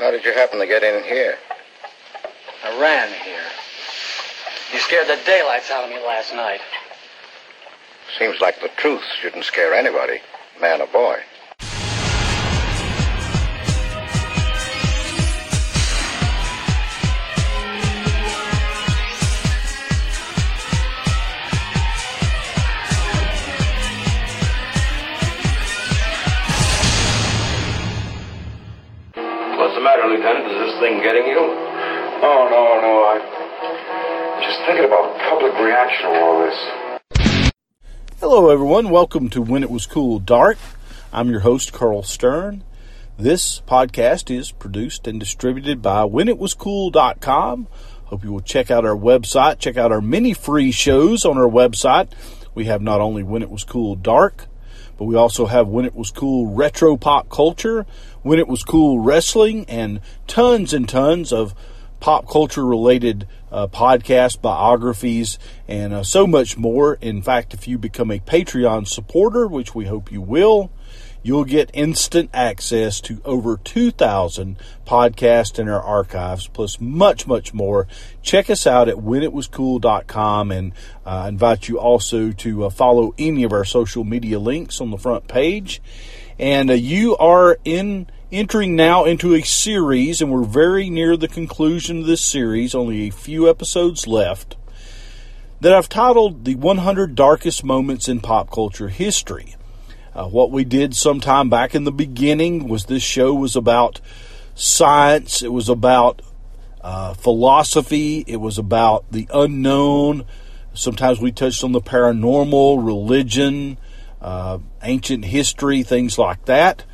How did you happen to get in here? I ran here. You scared the daylights out of me last night. Seems like the truth shouldn't scare anybody, man or boy. Thing getting you? Oh, no, no. I'm just thinking about public reaction to all this. Hello, everyone. Welcome to When It Was Cool Dark. I'm your host, Carl Stern. This podcast is produced and distributed by WhenItWasCool.com. Hope you will check out our website, check out our many free shows on our website. We have not only When It Was Cool Dark, but we also have When It Was Cool Retro Pop Culture, When It Was Cool Wrestling, and tons and tons of pop culture related uh, podcasts, biographies, and uh, so much more. In fact, if you become a Patreon supporter, which we hope you will, you'll get instant access to over 2,000 podcasts in our archives, plus much, much more. Check us out at whenitwascool.com and uh, invite you also to uh, follow any of our social media links on the front page. And uh, you are in entering now into a series, and we're very near the conclusion of this series, only a few episodes left, that I've titled The 100 Darkest Moments in Pop Culture History. Uh, what we did sometime back in the beginning was this show was about science, it was about uh, philosophy, it was about the unknown. Sometimes we touched on the paranormal, religion, uh, ancient history, things like that.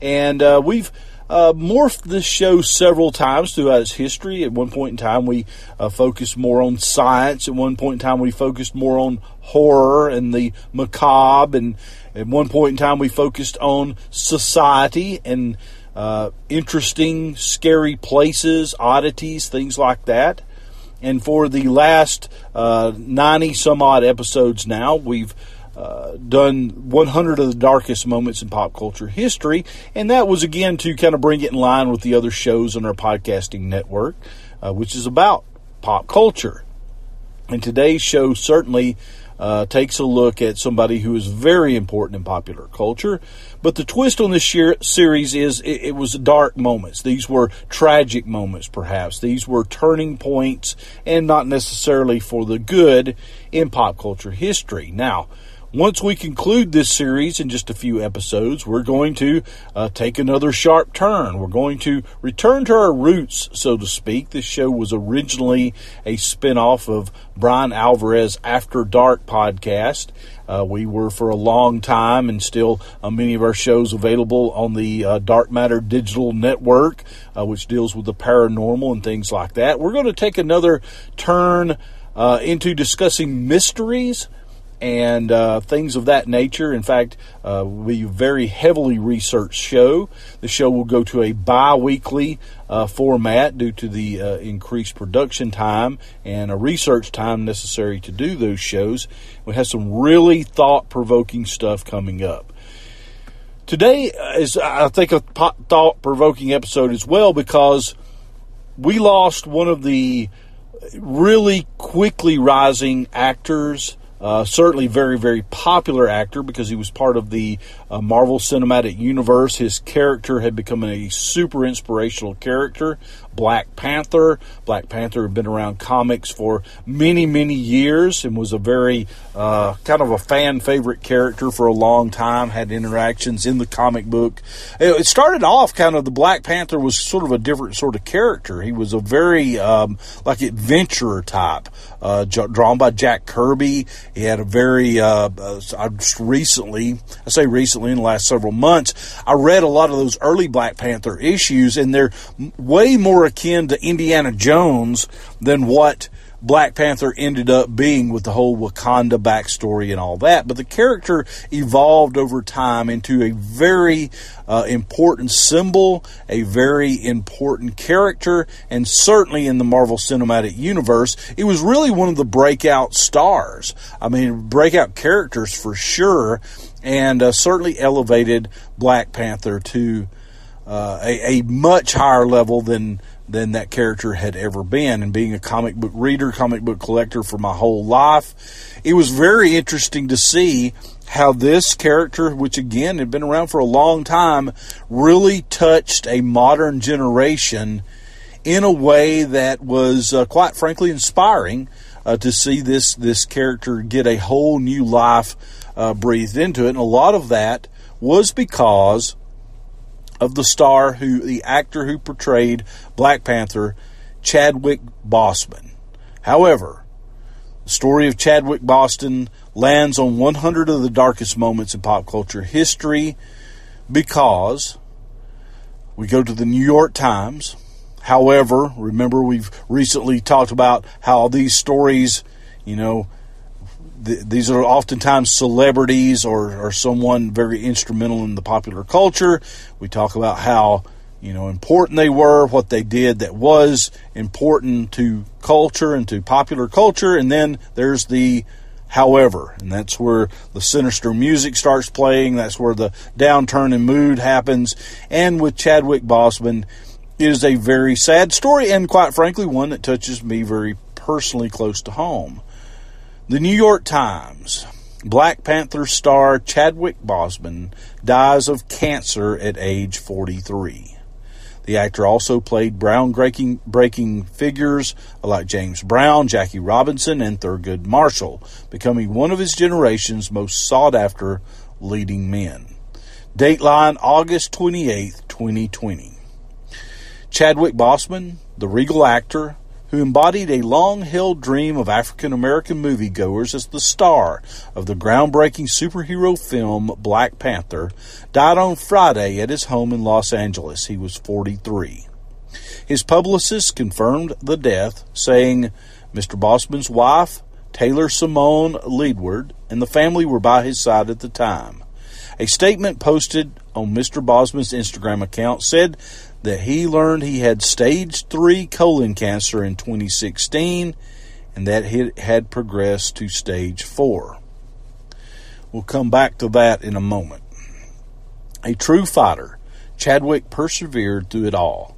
And uh, we've uh, morphed this show several times throughout its history. At one point in time, we uh, focused more on science. At one point in time, we focused more on horror and the macabre. And at one point in time, we focused on society and uh, interesting, scary places, oddities, things like that. And for the last 90 some odd episodes now, we've uh, done 100 of the darkest moments in pop culture history, and that was again to kind of bring it in line with the other shows on our podcasting network, uh, which is about pop culture. And today's show certainly uh, takes a look at somebody who is very important in popular culture. But the twist on this series is it, it was dark moments. These were tragic moments, perhaps. These were turning points, and not necessarily for the good in pop culture history. Now, once we conclude this series in just a few episodes, we're going to uh, take another sharp turn. We're going to return to our roots, so to speak. This show was originally a spinoff of Brian Alvarez After Dark podcast. Uh, we were for a long time and still uh, many of our shows available on the uh, Dark Matter Digital Network, uh, which deals with the paranormal and things like that. We're going to take another turn uh, into discussing mysteries and uh, things of that nature. In fact, uh, very heavily researched show. The show will go to a bi weekly uh, format due to the uh, increased production time and a research time necessary to do those shows. We have some really thought provoking stuff coming up. Today is, I think, a thought provoking episode as well because we lost one of the really quickly rising actors uh, certainly very, very popular actor because he was part of the uh, Marvel Cinematic Universe. His character had become a super inspirational character. Black Panther. Black Panther had been around comics for many, many years and was a very uh, kind of a fan favorite character for a long time. Had interactions in the comic book. It started off kind of the Black Panther was sort of a different sort of character. He was a very um, like adventurer type, uh, drawn by Jack Kirby. He had a very uh, uh, I just recently, I say recently in the last several months, I read a lot of those early Black Panther issues, and they're way more akin to Indiana Jones than what Black Panther ended up being with the whole Wakanda backstory and all that. But the character evolved over time into a very uh, important symbol, a very important character, and certainly in the Marvel Cinematic Universe, it was really one of the breakout stars. I mean, breakout characters for sure, and uh, certainly elevated Black Panther to uh, a, a much higher level than than that character had ever been. And being a comic book reader, comic book collector for my whole life, it was very interesting to see how this character, which again had been around for a long time, really touched a modern generation in a way that was uh, quite frankly inspiring uh, to see this this character get a whole new life uh, breathed into it. And a lot of that was because of the star who the actor who portrayed Black Panther, Chadwick Boseman. However, the story of Chadwick Boseman lands on 100 of the darkest moments in pop culture history because we go to the New York Times. However, remember we've recently talked about how these stories, you know, th- these are oftentimes celebrities or, or someone very instrumental in the popular culture. We talk about how you know important they were, what they did that was important to culture and to popular culture, and then there's the however, and that's where the sinister music starts playing. That's where the downturn in mood happens. And with Chadwick Boseman, it is a very sad story, and quite frankly, one that touches me very personally close to home. The New York Times. Black Panther star Chadwick Boseman dies of cancer at age 43. The actor also played groundbreaking breaking figures like James Brown, Jackie Robinson, and Thurgood Marshall, becoming one of his generation's most sought after leading men. Dateline August 28, 2020. Chadwick Boseman, the regal actor, who embodied a long held dream of African American moviegoers as the star of the groundbreaking superhero film Black Panther, died on Friday at his home in Los Angeles. He was 43. His publicist confirmed the death, saying Mr. Boseman's wife, Taylor Simone Ledward, and the family were by his side at the time. A statement posted on Mr. Boseman's Instagram account said that he learned he had stage 3 colon cancer in 2016 and that it had progressed to stage 4. We'll come back to that in a moment. A true fighter, Chadwick persevered through it all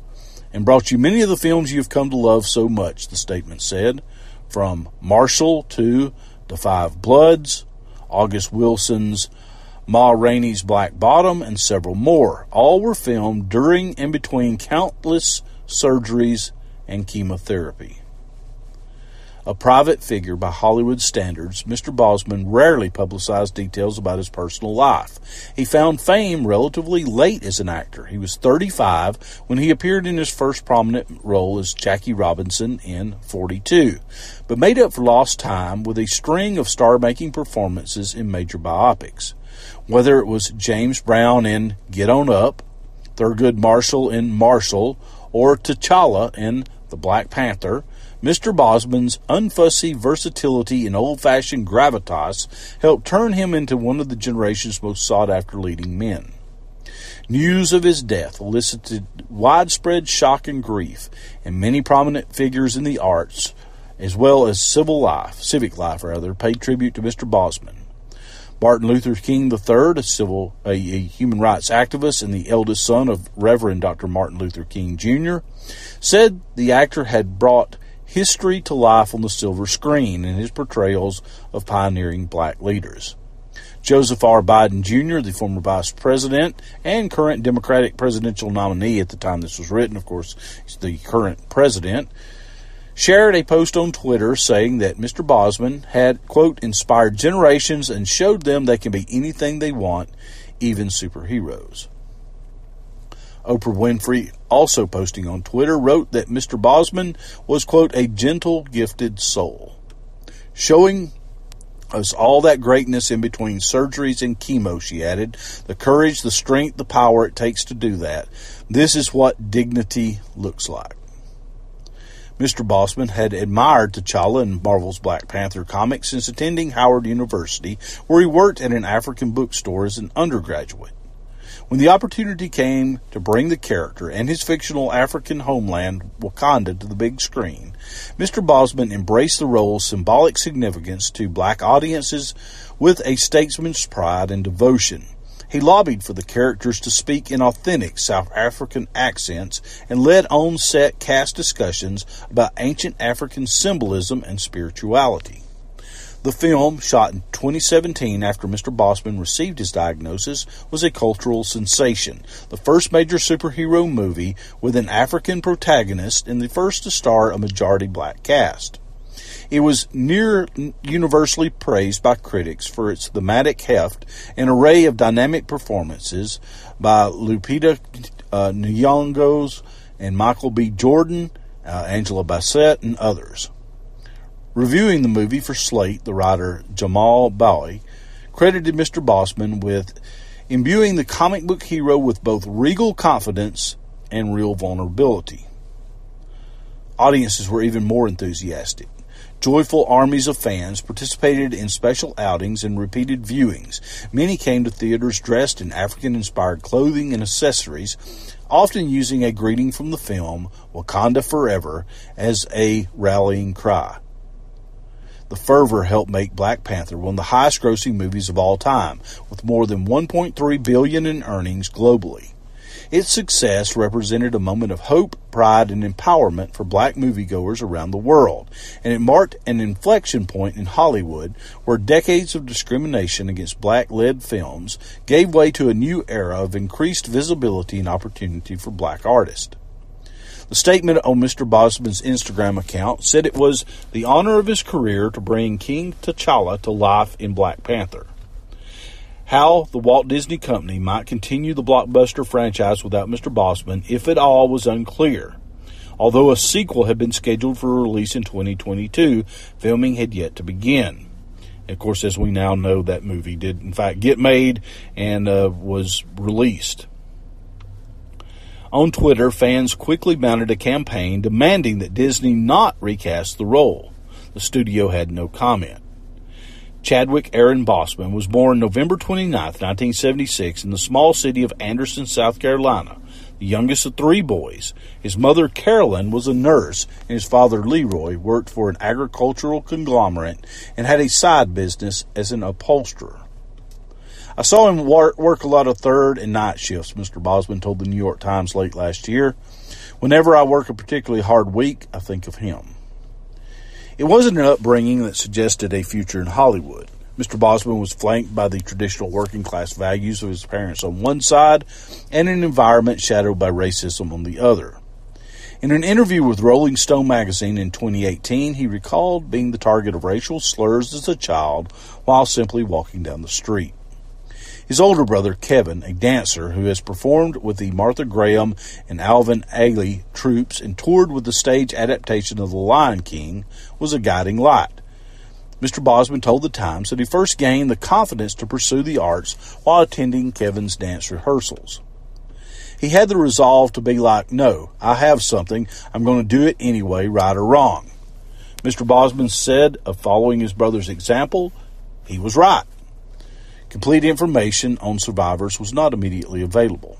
and brought you many of the films you've come to love so much, the statement said, from Marshall to The Five Bloods, August Wilson's Ma Rainey's Black Bottom, and several more. All were filmed during and between countless surgeries and chemotherapy. A private figure by Hollywood standards, Mr. Boseman rarely publicized details about his personal life. He found fame relatively late as an actor. He was 35 when he appeared in his first prominent role as Jackie Robinson in 42, but made up for lost time with a string of star making performances in major biopics whether it was James Brown in Get On Up, Thurgood Marshall in Marshall, or T'Challa in The Black Panther, Mr. Boseman's unfussy versatility and old fashioned gravitas helped turn him into one of the generation's most sought after leading men. News of his death elicited widespread shock and grief, and many prominent figures in the arts, as well as civil life, civic life rather, paid tribute to Mr. Boseman. Martin Luther King III, a civil, a, a, human rights activist and the eldest son of Reverend Dr. Martin Luther King Jr., said the actor had brought history to life on the silver screen in his portrayals of pioneering black leaders. Joseph R. Biden Jr., the former vice president and current Democratic presidential nominee at the time this was written, of course, he's the current president, shared a post on Twitter saying that Mr. Boseman had, quote, inspired generations and showed them they can be anything they want, even superheroes. Oprah Winfrey, also posting on Twitter, wrote that Mr. Boseman was, quote, a gentle, gifted soul, showing us all that greatness in between surgeries and chemo, she added. The courage, the strength, the power it takes to do that. This is what dignity looks like. Mr. Boseman had admired T'Challa in Marvel's Black Panther comics since attending Howard University, where he worked at an African bookstore as an undergraduate. When the opportunity came to bring the character and his fictional African homeland, Wakanda, to the big screen, Mr. Boseman embraced the role's symbolic significance to black audiences with a statesman's pride and devotion. He lobbied for the characters to speak in authentic South African accents and led on set cast discussions about ancient African symbolism and spirituality. The film, shot in 2017 after Mr. Boseman received his diagnosis, was a cultural sensation. The first major superhero movie with an African protagonist and the first to star a majority black cast. It was near universally praised by critics for its thematic heft and array of dynamic performances by Lupita uh, Nyong'o and Michael B. Jordan, uh, Angela Bassett, and others. Reviewing the movie for Slate, the writer Jamelle Bouie credited Mr. Boseman with imbuing the comic book hero with both regal confidence and real vulnerability. Audiences were even more enthusiastic. Joyful armies of fans participated in special outings and repeated viewings. Many came to theaters dressed in African inspired clothing and accessories, often using a greeting from the film, Wakanda Forever, as a rallying cry. The fervor helped make Black Panther one of the highest grossing movies of all time, with more than 1.3 billion in earnings globally. Its success represented a moment of hope, pride, and empowerment for black moviegoers around the world, and it marked an inflection point in Hollywood where decades of discrimination against black led films gave way to a new era of increased visibility and opportunity for black artists. The statement on Mr. Boseman's Instagram account said it was the honor of his career to bring King T'Challa to life in Black Panther. How the Walt Disney Company might continue the blockbuster franchise without Mr. Boseman, if at all, was unclear. Although a sequel had been scheduled for release in 2022, filming had yet to begin. Of course, as we now know, that movie did in fact get made and uh, was released. On Twitter, fans quickly mounted a campaign demanding that Disney not recast the role. The studio had no comment. Chadwick Aaron Boseman was born November 29, 1976, in the small city of Anderson, South Carolina, the youngest of three boys. His mother, Carolyn, was a nurse, and his father, Leroy, worked for an agricultural conglomerate and had a side business as an upholsterer. I saw him work a lot of third and night shifts, Mr. Boseman told the New York Times late last year. Whenever I work a particularly hard week, I think of him. It wasn't an upbringing that suggested a future in Hollywood. Mr. Boseman was flanked by the traditional working class values of his parents on one side and an environment shadowed by racism on the other. In an interview with Rolling Stone magazine in 2018, he recalled being the target of racial slurs as a child while simply walking down the street. His older brother, Kevin, a dancer who has performed with the Martha Graham and Alvin Ailey troupes and toured with the stage adaptation of The Lion King, was a guiding light. Mr. Boseman told the Times that he first gained the confidence to pursue the arts while attending Kevin's dance rehearsals. He had the resolve to be like, no, I have something, I'm going to do it anyway, right or wrong. Mr. Boseman said of following his brother's example, he was right. Complete information on survivors was not immediately available.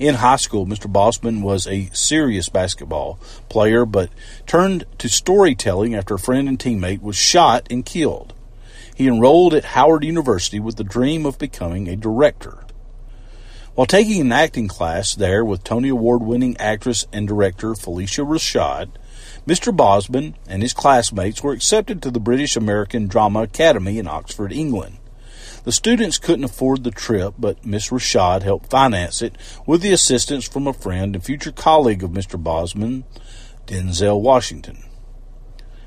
In high school, Mr. Boseman was a serious basketball player, but turned to storytelling after a friend and teammate was shot and killed. He enrolled at Howard University with the dream of becoming a director. While taking an acting class there with Tony Award winning actress and director Phylicia Rashad, Mr. Boseman and his classmates were accepted to the British American Drama Academy in Oxford, England. The students couldn't afford the trip, but Miss Rashad helped finance it with the assistance from a friend and future colleague of Mr. Boseman, Denzel Washington.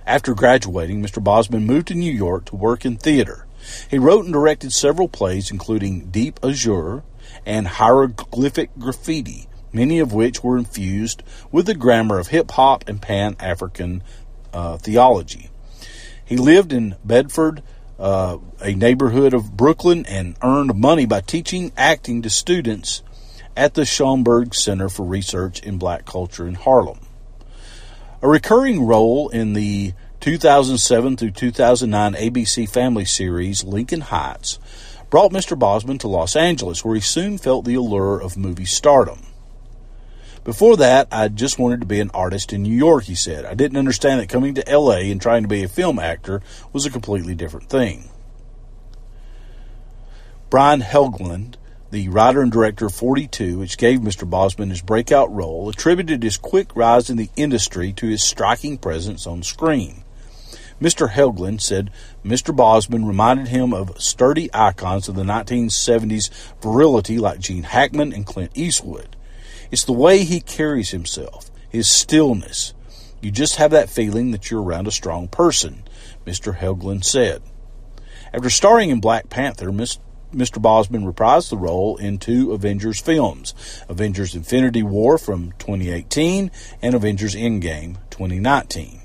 After graduating, Mr. Boseman moved to New York to work in theater. He wrote and directed several plays, including Deep Azure and Hieroglyphic Graffiti, many of which were infused with the grammar of hip hop and Pan African uh, theology. He lived in Bedford, uh, a neighborhood of Brooklyn and earned money by teaching acting to students at the Schomburg Center for Research in Black Culture in Harlem. A recurring role in the 2007 through 2009 ABC Family series Lincoln Heights brought Mr. Boseman to Los Angeles, where he soon felt the allure of movie stardom. Before that, I just wanted to be an artist in New York, he said. I didn't understand that coming to LA and trying to be a film actor was a completely different thing. Brian Helgeland, the writer and director of 42, which gave Mr. Boseman his breakout role, attributed his quick rise in the industry to his striking presence on screen. Mr. Helgeland said Mr. Boseman reminded him of sturdy icons of the 1970s virility like Gene Hackman and Clint Eastwood. It's the way he carries himself, his stillness. You just have that feeling that you're around a strong person, Mr. Helgeland said. After starring in Black Panther, Mr. Boseman reprised the role in two Avengers films Avengers Infinity War from 2018 and Avengers Endgame 2019.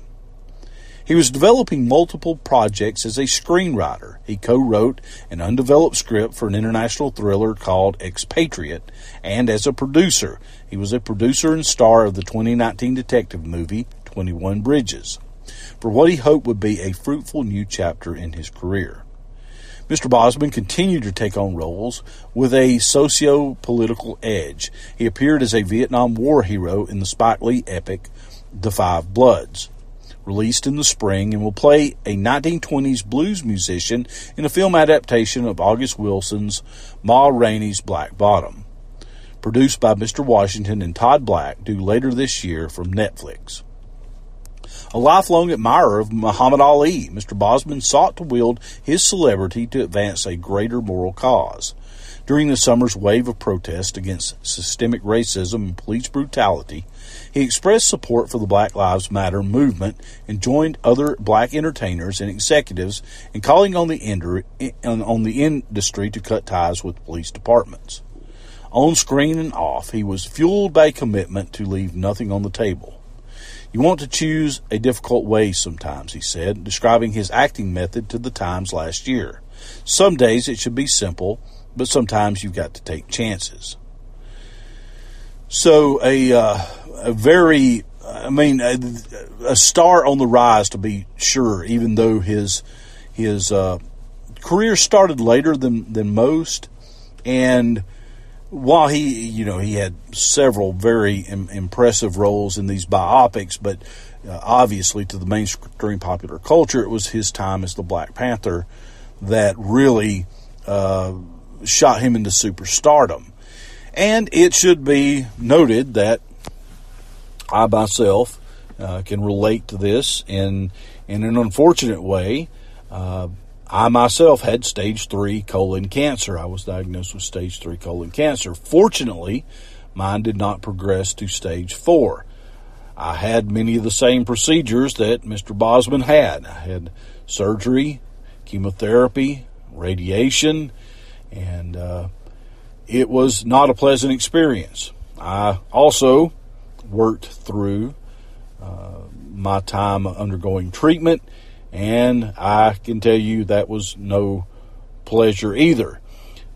He was developing multiple projects as a screenwriter. He co wrote an undeveloped script for an international thriller called Expatriate, and as a producer, he was a producer and star of the 2019 detective movie 21 Bridges, for what he hoped would be a fruitful new chapter in his career. Mr. Boseman continued to take on roles with a socio political edge. He appeared as a Vietnam War hero in the Spike Lee epic The Five Bloods released in the spring, and will play a 1920s blues musician in a film adaptation of August Wilson's Ma Rainey's Black Bottom, produced by Mr. Washington and Todd Black, due later this year from Netflix. A lifelong admirer of Muhammad Ali, Mr. Boseman sought to wield his celebrity to advance a greater moral cause. During the summer's wave of protest against systemic racism and police brutality, he expressed support for the Black Lives Matter movement and joined other black entertainers and executives in calling on the, on the industry to cut ties with police departments. On screen and off, he was fueled by a commitment to leave nothing on the table. You want to choose a difficult way sometimes, he said, describing his acting method to the Times last year. Some days it should be simple, but sometimes you've got to take chances. So a uh, a very, I mean, a, a, star on the rise to be sure. Even though his his uh, career started later than than most, and while he, you know, he had several very Im- impressive roles in these biopics, but uh, obviously to the mainstream popular culture, it was his time as the Black Panther that really uh, shot him into superstardom. And it should be noted that I myself uh, can relate to this in in an unfortunate way. Uh, I myself had stage three colon cancer. I was diagnosed with stage three colon cancer. Fortunately, mine did not progress to stage four. I had many of the same procedures that Mr. Boseman had. I had surgery, chemotherapy, radiation, and uh, it was not a pleasant experience. I also worked through uh, my time undergoing treatment, and I can tell you that was no pleasure either.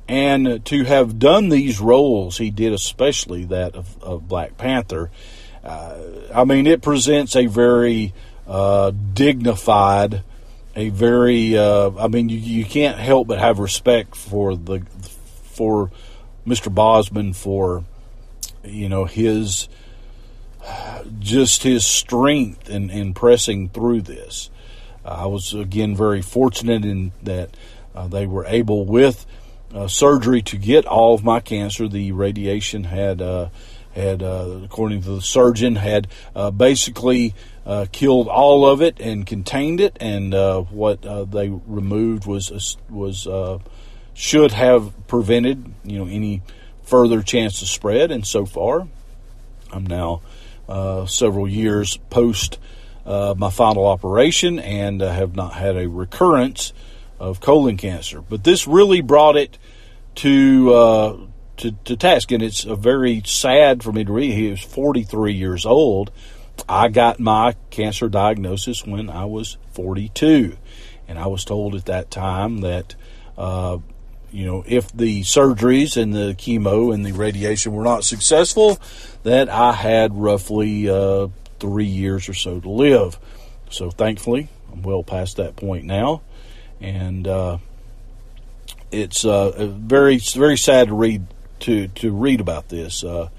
And to have done these roles, he did especially that of, of Black Panther. Uh, I mean, it presents a very uh, dignified, a very. Uh, I mean, you, you can't help but have respect for the for Mr. Boseman for you know his just his strength in, in pressing through this. Uh, I was again very fortunate in that uh, they were able with uh, surgery to get all of my cancer. The radiation had uh, had, uh, according to the surgeon, had uh, killed all of it and contained it, and what they removed was was should have prevented you know any further chance of spread. And so far, I'm now uh, several years post uh, my final operation and uh, have not had a recurrence of colon cancer. But this really brought it to uh, to, to task, and it's a very sad for me to read. He was 43 years old. I got my cancer diagnosis when I was 42, and I was told at that time that uh, you know, if the surgeries and the chemo and the radiation were not successful, that I had roughly uh, three years or so to live. So thankfully, I'm well past that point now, and uh, it's uh, very very sad to read to to read about this. Uh,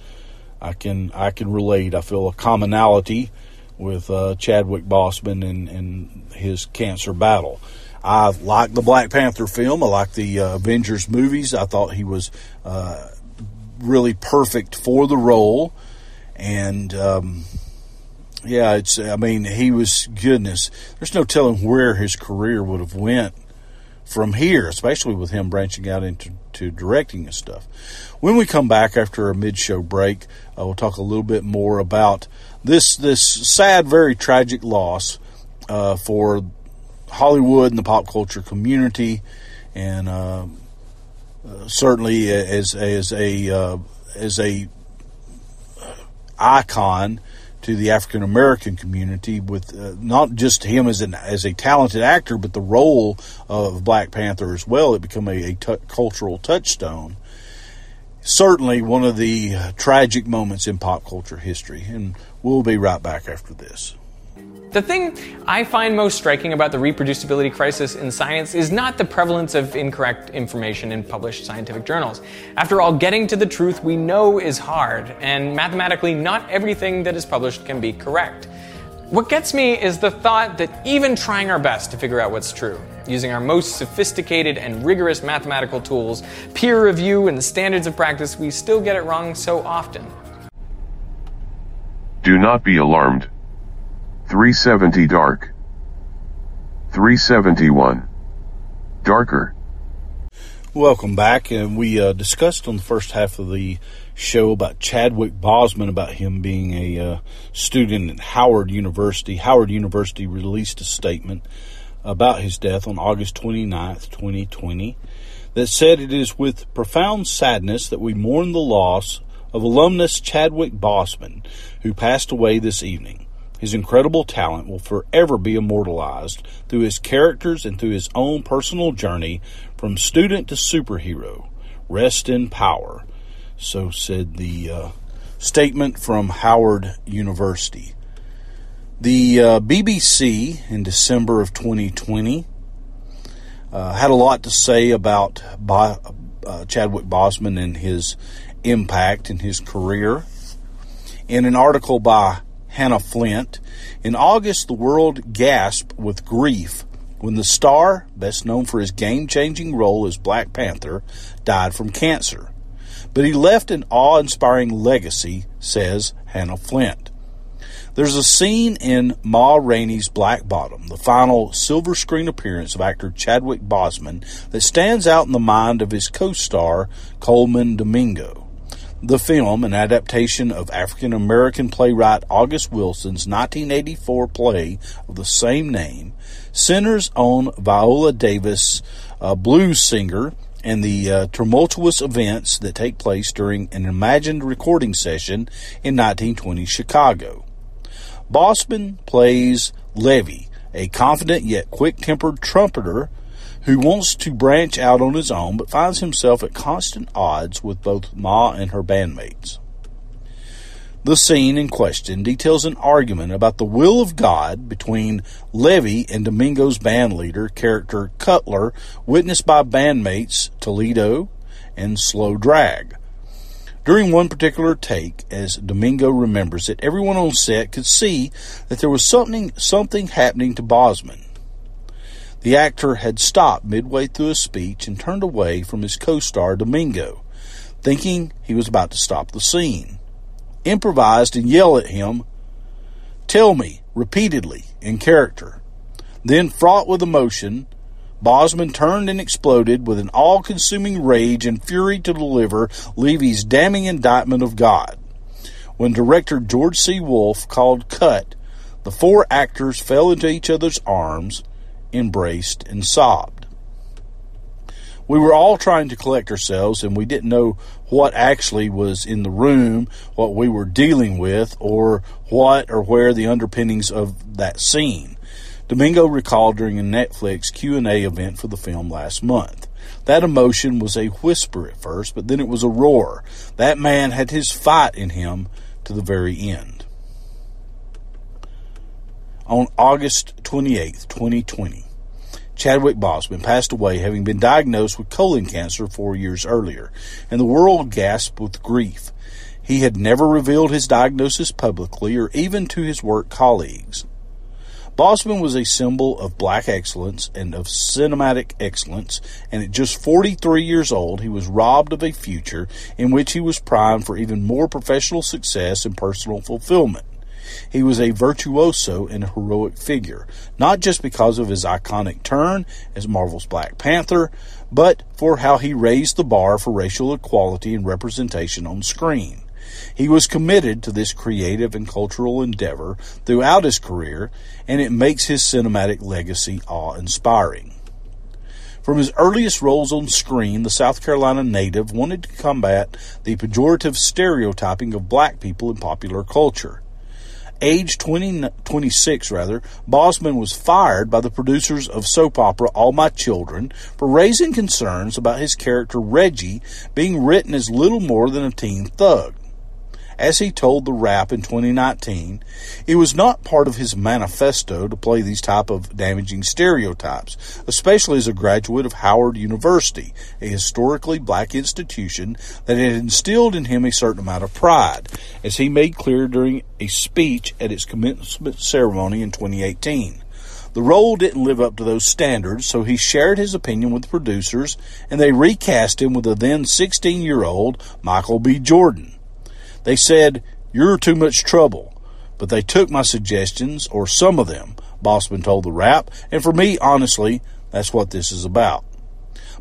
I can I can relate. I feel a commonality with uh, Chadwick Boseman and, and his cancer battle. I like the Black Panther film. I like the uh, Avengers movies. I thought he was uh, really perfect for the role, and um, yeah, it's. I mean, he was goodness. There's no telling where his career would have went from here, especially with him branching out into to directing and stuff. When we come back after a mid-show break, uh, we'll talk a little bit more about this this sad, very tragic loss uh, for Hollywood and the pop culture community, and uh, uh certainly as as a uh, as a icon to the African American community with uh, not just him as an as a talented actor, but the role of Black Panther as well. It became a, a t- cultural touchstone. Certainly, one of the tragic moments in pop culture history, and we'll be right back after this. The thing I find most striking about the reproducibility crisis in science is not the prevalence of incorrect information in published scientific journals. After all, getting to the truth we know is hard, and mathematically, not everything that is published can be correct. What gets me is the thought that even trying our best to figure out what's true, using our most sophisticated and rigorous mathematical tools, peer review, and the standards of practice, we still get it wrong so often. Do not be alarmed. 370 dark. 371. Darker. Welcome back. And we uh, discussed on the first half of the show about Chadwick Boseman, about him being a uh, student at Howard University. Howard University released a statement about his death on August 29th, 2020, that said it is with profound sadness that we mourn the loss of alumnus Chadwick Boseman, who passed away this evening. His incredible talent will forever be immortalized through his characters and through his own personal journey from student to superhero. Rest in power. So said the uh, statement from Howard University. The uh, BBC in December of 2020 uh, had a lot to say about Bo- uh, Chadwick Boseman and his impact in his career. In an article by Hannah Flint. In August, the world gasped with grief when the star, best known for his game changing role as Black Panther, died from cancer. But he left an awe inspiring legacy, says Hannah Flint. There's a scene in Ma Rainey's Black Bottom, the final silver screen appearance of actor Chadwick Boseman, that stands out in the mind of his co star, Colman Domingo. The film, an adaptation of African American playwright August Wilson's 1984 play of the same name, centers on Viola Davis, a blues singer, and the uh, tumultuous events that take place during an imagined recording session in 1920 Chicago. Boseman plays Levee, a confident yet quick tempered trumpeter who wants to branch out on his own but finds himself at constant odds with both Ma and her bandmates. The scene in question details an argument about the will of God between Levee and Domingo's band leader, character Cutler, witnessed by bandmates Toledo and Slow Drag. During one particular take, as Domingo remembers it, everyone on set could see that there was something something happening to Boseman. The actor had stopped midway through a speech and turned away from his co star Domingo, thinking he was about to stop the scene. Improvised and yelled at him, Tell me, repeatedly, in character. Then, fraught with emotion, Boseman turned and exploded with an all consuming rage and fury to deliver Levee's damning indictment of God. When director George C. Wolfe called cut, the four actors fell into each other's arms embraced, and sobbed. We were all trying to collect ourselves, and we didn't know what actually was in the room, what we were dealing with, or what or where the underpinnings of that scene. Domingo recalled during a Netflix Q&A event for the film last month. That emotion was a whisper at first, but then it was a roar. That man had his fight in him to the very end on August 28, 2020. Chadwick Boseman passed away having been diagnosed with colon cancer four years earlier, and the world gasped with grief. He had never revealed his diagnosis publicly or even to his work colleagues. Boseman was a symbol of black excellence and of cinematic excellence, and at just 43 years old, he was robbed of a future in which he was primed for even more professional success and personal fulfillment. He was a virtuoso and heroic figure, not just because of his iconic turn as Marvel's Black Panther, but for how he raised the bar for racial equality and representation on screen. He was committed to this creative and cultural endeavor throughout his career, and it makes his cinematic legacy awe inspiring. From his earliest roles on screen, the South Carolina native wanted to combat the pejorative stereotyping of black people in popular culture. Age 20, 26, rather, Boseman was fired by the producers of soap opera All My Children for raising concerns about his character Reggie being written as little more than a teen thug. As he told the Wrap in 2019, it was not part of his manifesto to play these type of damaging stereotypes, especially as a graduate of Howard University, a historically black institution that had instilled in him a certain amount of pride, as he made clear during a speech at its commencement ceremony in 2018. The role didn't live up to those standards, so he shared his opinion with the producers, and they recast him with the then 16 year old Michael B. Jordan. They said, You're too much trouble. But they took my suggestions, or some of them, Boseman told the Wrap, and for me, honestly, that's what this is about.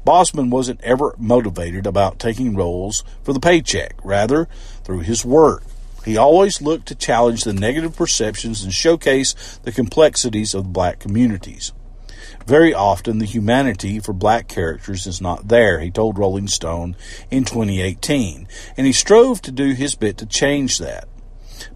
Boseman wasn't ever motivated about taking roles for the paycheck, rather, through his work. He always looked to challenge the negative perceptions and showcase the complexities of black communities. Very often, the humanity for black characters is not there, he told Rolling Stone in 2018, and he strove to do his bit to change that.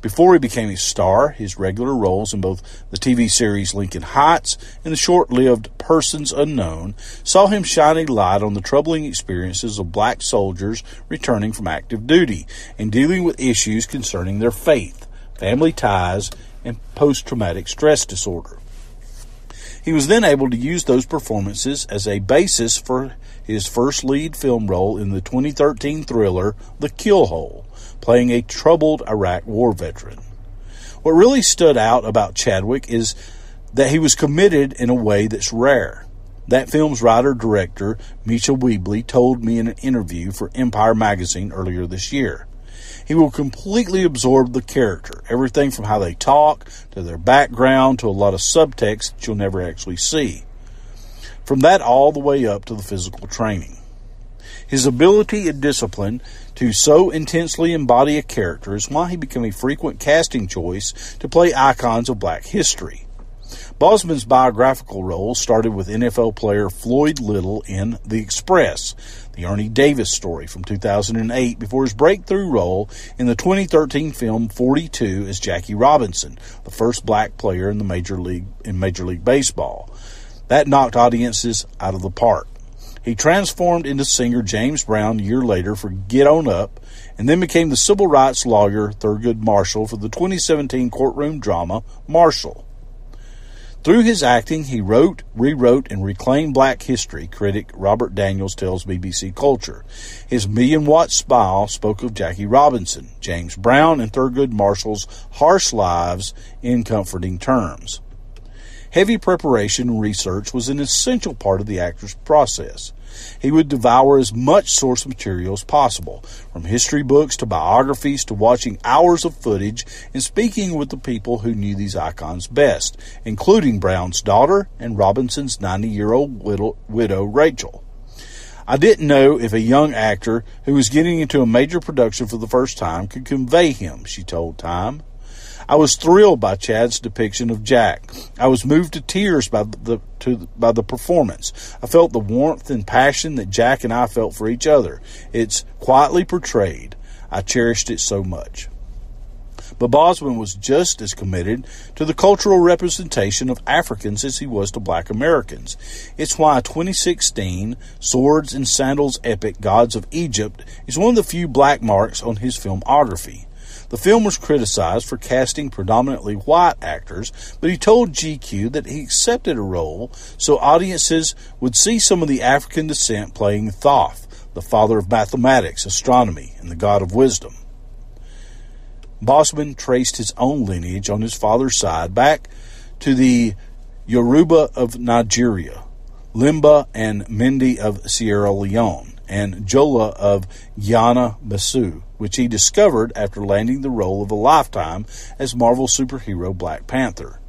Before he became a star, his regular roles in both the TV series Lincoln Heights and the short lived Persons Unknown saw him shining light on the troubling experiences of black soldiers returning from active duty and dealing with issues concerning their faith, family ties, and post traumatic stress disorder. He was then able to use those performances as a basis for his first lead film role in the 2013 thriller The Kill Hole, playing a troubled Iraq war veteran. What really stood out about Chadwick is that he was committed in a way that's rare. That film's writer director, Mischa Webley, told me in an interview for Empire magazine earlier this year. He will completely absorb the character, everything from how they talk to their background to a lot of subtext that you'll never actually see. From that all the way up to the physical training. His ability and discipline to so intensely embody a character is why he became a frequent casting choice to play icons of black history. Boseman's biographical role started with NFL player Floyd Little in The Express, the Ernie Davis story from 2008, before his breakthrough role in the 2013 film 42 as Jackie Robinson, the first black player in the major league in Major League Baseball. That knocked audiences out of the park. He transformed into singer James Brown a year later for Get On Up, and then became the civil rights lawyer Thurgood Marshall for the 2017 courtroom drama Marshall. Through his acting, he wrote, rewrote, and reclaimed black history, critic Robert Daniels tells BBC Culture. His million watt smile spoke of Jackie Robinson, James Brown, and Thurgood Marshall's harsh lives in comforting terms. Heavy preparation and research was an essential part of the actor's process. He would devour as much source material as possible, from history books to biographies to watching hours of footage and speaking with the people who knew these icons best, including Brown's daughter and Robinson's 90 year old widow, Rachel. I didn't know if a young actor who was getting into a major production for the first time could convey him, she told Time. I was thrilled by Chad's depiction of Jack. I was moved to tears by the to, by the performance. I felt the warmth and passion that Jack and I felt for each other. It's quietly portrayed. I cherished it so much. But Boseman was just as committed to the cultural representation of Africans as he was to black Americans. It's why 2016 Swords and Sandals epic Gods of Egypt is one of the few black marks on his filmography. The film was criticized for casting predominantly white actors, but he told GQ that he accepted a role so audiences would see some of the African descent playing Thoth, the father of mathematics, astronomy, and the god of wisdom. Boseman traced his own lineage on his father's side back to the Yoruba of Nigeria, Limba and Mende of Sierra Leone, and Jola of Yana Bissau, which he discovered after landing the role of a lifetime as Marvel superhero Black Panther.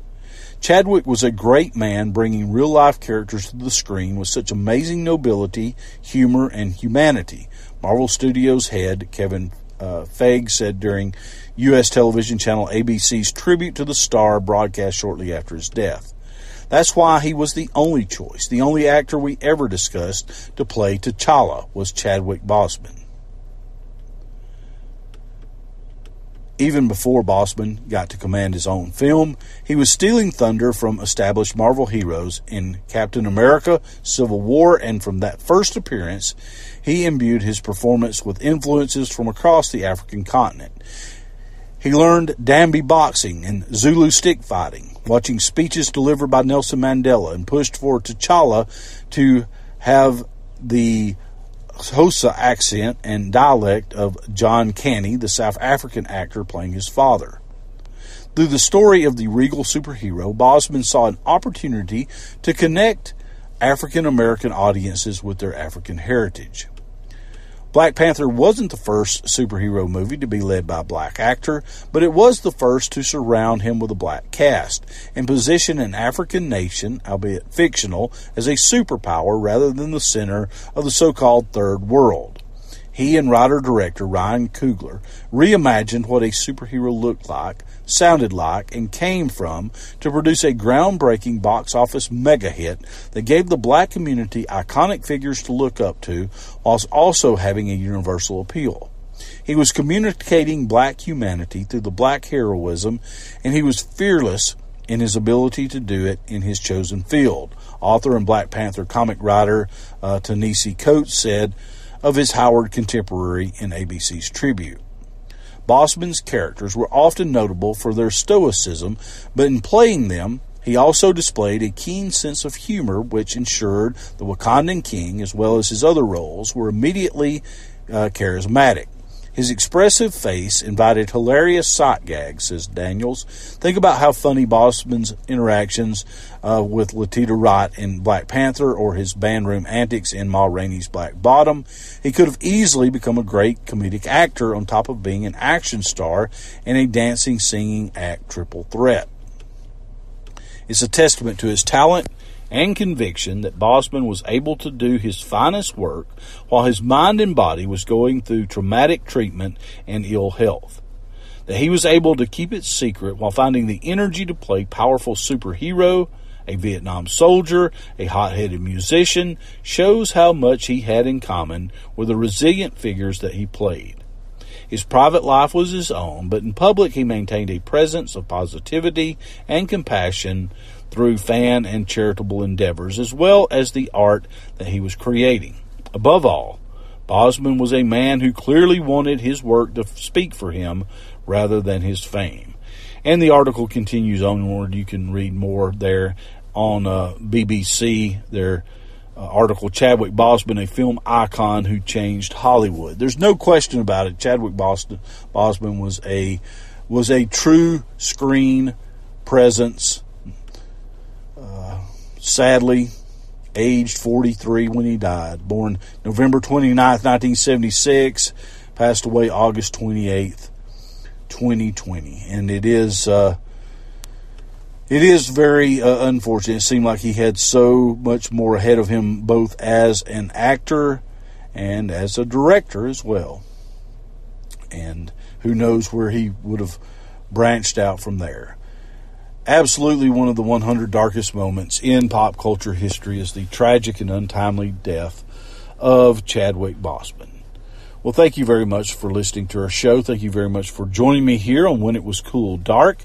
Chadwick was a great man bringing real life characters to the screen with such amazing nobility, humor, and humanity. Marvel Studios head Kevin uh, said during U.S. television channel ABC's tribute to the star broadcast shortly after his death. That's why he was the only choice. The only actor we ever discussed to play T'Challa was Chadwick Boseman. Even before Boseman got to command his own film, he was stealing thunder from established Marvel heroes in Captain America, Civil War, and from that first appearance, he imbued his performance with influences from across the African continent. He learned Dambe boxing and Zulu stick fighting, watching speeches delivered by Nelson Mandela, and pushed for T'Challa to have the Xhosa accent and dialect of John Kani, the South African actor playing his father. Through the story of the regal superhero, Boseman saw an opportunity to connect African American audiences with their African heritage. Black Panther wasn't the first superhero movie to be led by a black actor, but it was the first to surround him with a black cast and position an African nation, albeit fictional, as a superpower rather than the center of the so called Third World he and writer director Ryan Coogler reimagined what a superhero looked like, sounded like, and came from to produce a groundbreaking box office mega hit that gave the black community iconic figures to look up to whilst also having a universal appeal. He was communicating black humanity through the black heroism, and he was fearless in his ability to do it in his chosen field. Author and Black Panther comic writer uh, Ta-Nehisi Coates said, of his Howard contemporary in ABC's tribute. Boseman's characters were often notable for their stoicism, but in playing them, he also displayed a keen sense of humor, which ensured the Wakandan king, as well as his other roles, were immediately uh, charismatic. His expressive face invited hilarious sight gags, says Daniels. Think about how funny Boseman's interactions uh, with Letitia Wright in Black Panther or his bandroom antics in Ma Rainey's Black Bottom. He could have easily become a great comedic actor on top of being an action star and a dancing, singing act triple threat. It's a testament to his talent and conviction that Boseman was able to do his finest work while his mind and body was going through traumatic treatment and ill health. That he was able to keep it secret while finding the energy to play powerful superhero, a Vietnam soldier, a hot headed musician, shows how much he had in common with the resilient figures that he played. His private life was his own, but in public he maintained a presence of positivity and compassion through fan and charitable endeavors, as well as the art that he was creating. Above all, Boseman was a man who clearly wanted his work to speak for him rather than his fame. And the article continues onward. You can read more there on uh, BBC. Their uh, article, Chadwick Boseman, a film icon who changed Hollywood. There's no question about it. Chadwick Boston, Boseman was a was a true screen presence sadly aged 43 when he died. Born November 29th, 1976, passed away August 28th, 2020. And it is uh, it is very uh, unfortunate. It seemed like he had so much more ahead of him, both as an actor and as a director as well. And who knows where he would have branched out from there absolutely one of the 100 darkest moments in pop culture history is the tragic and untimely death of Chadwick Boseman. Well, thank you very much for listening to our show. Thank you very much for joining me here on When It Was Cool Dark.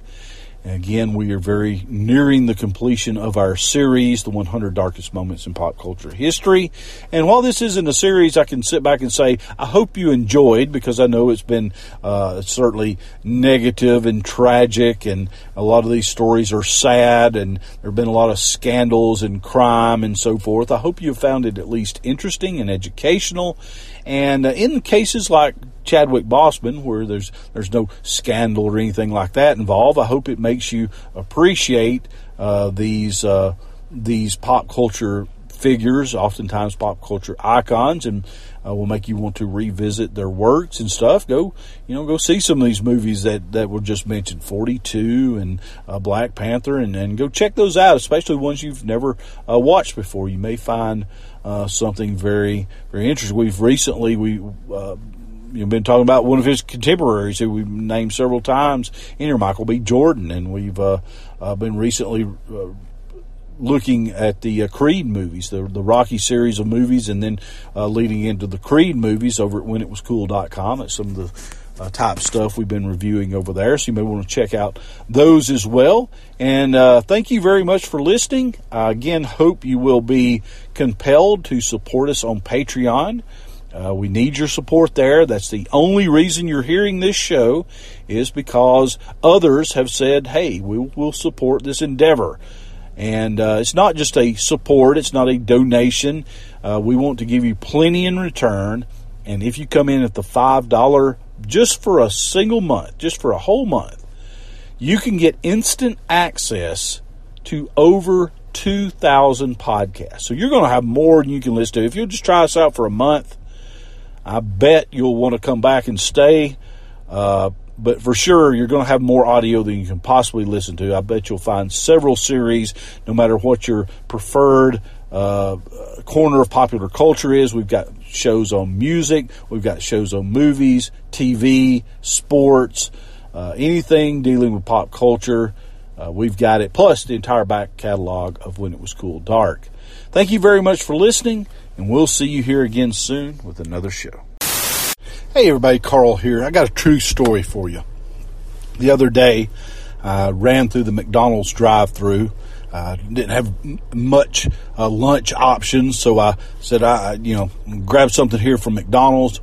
Again, we are very nearing the completion of our series, The 100 Darkest Moments in Pop Culture History. And while this isn't a series, I can sit back and say, I hope you enjoyed because I know it's been uh, certainly negative and tragic, and a lot of these stories are sad, and there have been a lot of scandals and crime and so forth. I hope you found it at least interesting and educational. And uh, in cases like Chadwick Boseman, where there's there's no scandal or anything like that involved. I hope it makes you appreciate uh, these uh, these pop culture figures, oftentimes pop culture icons, and uh, will make you want to revisit their works and stuff. Go, you know, go see some of these movies that, that were just mentioned, 42 and uh, Black Panther, and, and go check those out, especially ones you've never uh, watched before. You may find uh, something very, very interesting. We've recently, we, uh, You've been talking about one of his contemporaries who we've named several times in here, Michael B. Jordan, and we've uh, uh, been recently uh, looking at the uh, Creed movies, the, the Rocky series of movies, and then uh, leading into the Creed movies over at whenitwascool.com. That's some of the uh, type stuff we've been reviewing over there. So you may want to check out those as well. And uh, thank you very much for listening. I again, hope you will be compelled to support us on Patreon. Uh, we need your support there. That's the only reason you're hearing this show is because others have said, hey, we will support this endeavor. And uh, it's not just a support, it's not a donation. Uh, we want to give you plenty in return. And if you come in at the $5 just for a single month, just for a whole month, you can get instant access to over 2,000 podcasts. So you're going to have more than you can listen to. If you'll just try us out for a month, I bet you'll want to come back and stay. Uh, but for sure, you're going to have more audio than you can possibly listen to. I bet you'll find several series, no matter what your preferred uh, corner of popular culture is. We've got shows on music, we've got shows on movies, TV, sports, uh, anything dealing with pop culture. Uh, we've got it, plus the entire back catalog of When It Was Cool Dark. Thank you very much for listening, and we'll see you here again soon with another show. Hey everybody, Carl here. I got a true story for you. The other day, I ran through the McDonald's drive-through. I didn't have much uh, lunch options, so I said, I you know, grab something here from McDonald's.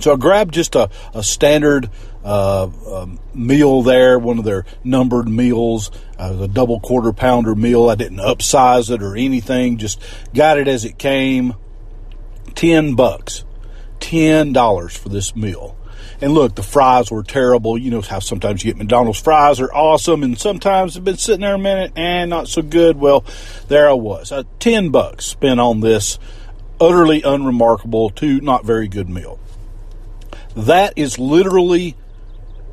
So I grabbed just a, a standard uh, um, meal there, one of their numbered meals, uh, a double quarter pounder meal. I didn't upsize it or anything, just got it as it came. Ten bucks. $10 for this meal. And look, the fries were terrible. You know how sometimes you get McDonald's fries are awesome, and sometimes they've been sitting there a minute and not so good. Well, there I was. Uh, 10 bucks spent on this utterly unremarkable to not very good meal. That is literally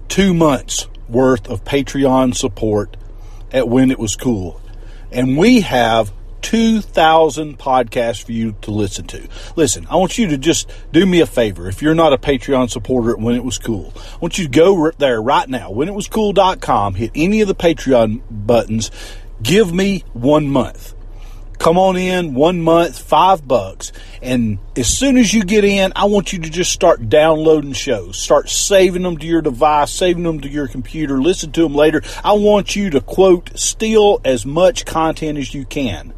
two months worth of Patreon support at when it was cool. And we have 2,000 podcasts for you to listen to. Listen, I want you to just do me a favor. If you're not a Patreon supporter at when it was cool, I want you to go there right now, whenitwascool.com, hit any of the Patreon buttons, give me one month. Come on in, one month, five bucks. And as soon as you get in, I want you to just start downloading shows. Start saving them to your device, saving them to your computer, listen to them later. I want you to quote, steal as much content as you can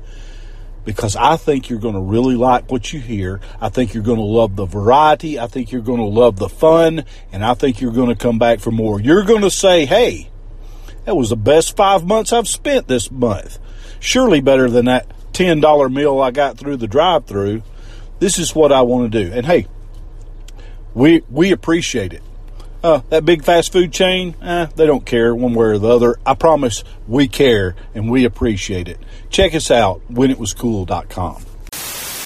because I think you're going to really like what you hear. I think you're going to love the variety. I think you're going to love the fun. And I think you're going to come back for more. You're going to say, hey, that was the best five months I've spent this month. Surely better than that $10 meal I got through the drive through. This is what I want to do. And hey, we, we appreciate it. Uh, that big fast food chain, eh, they don't care one way or the other. I promise we care and we appreciate it. Check us out, whenitwascool.com.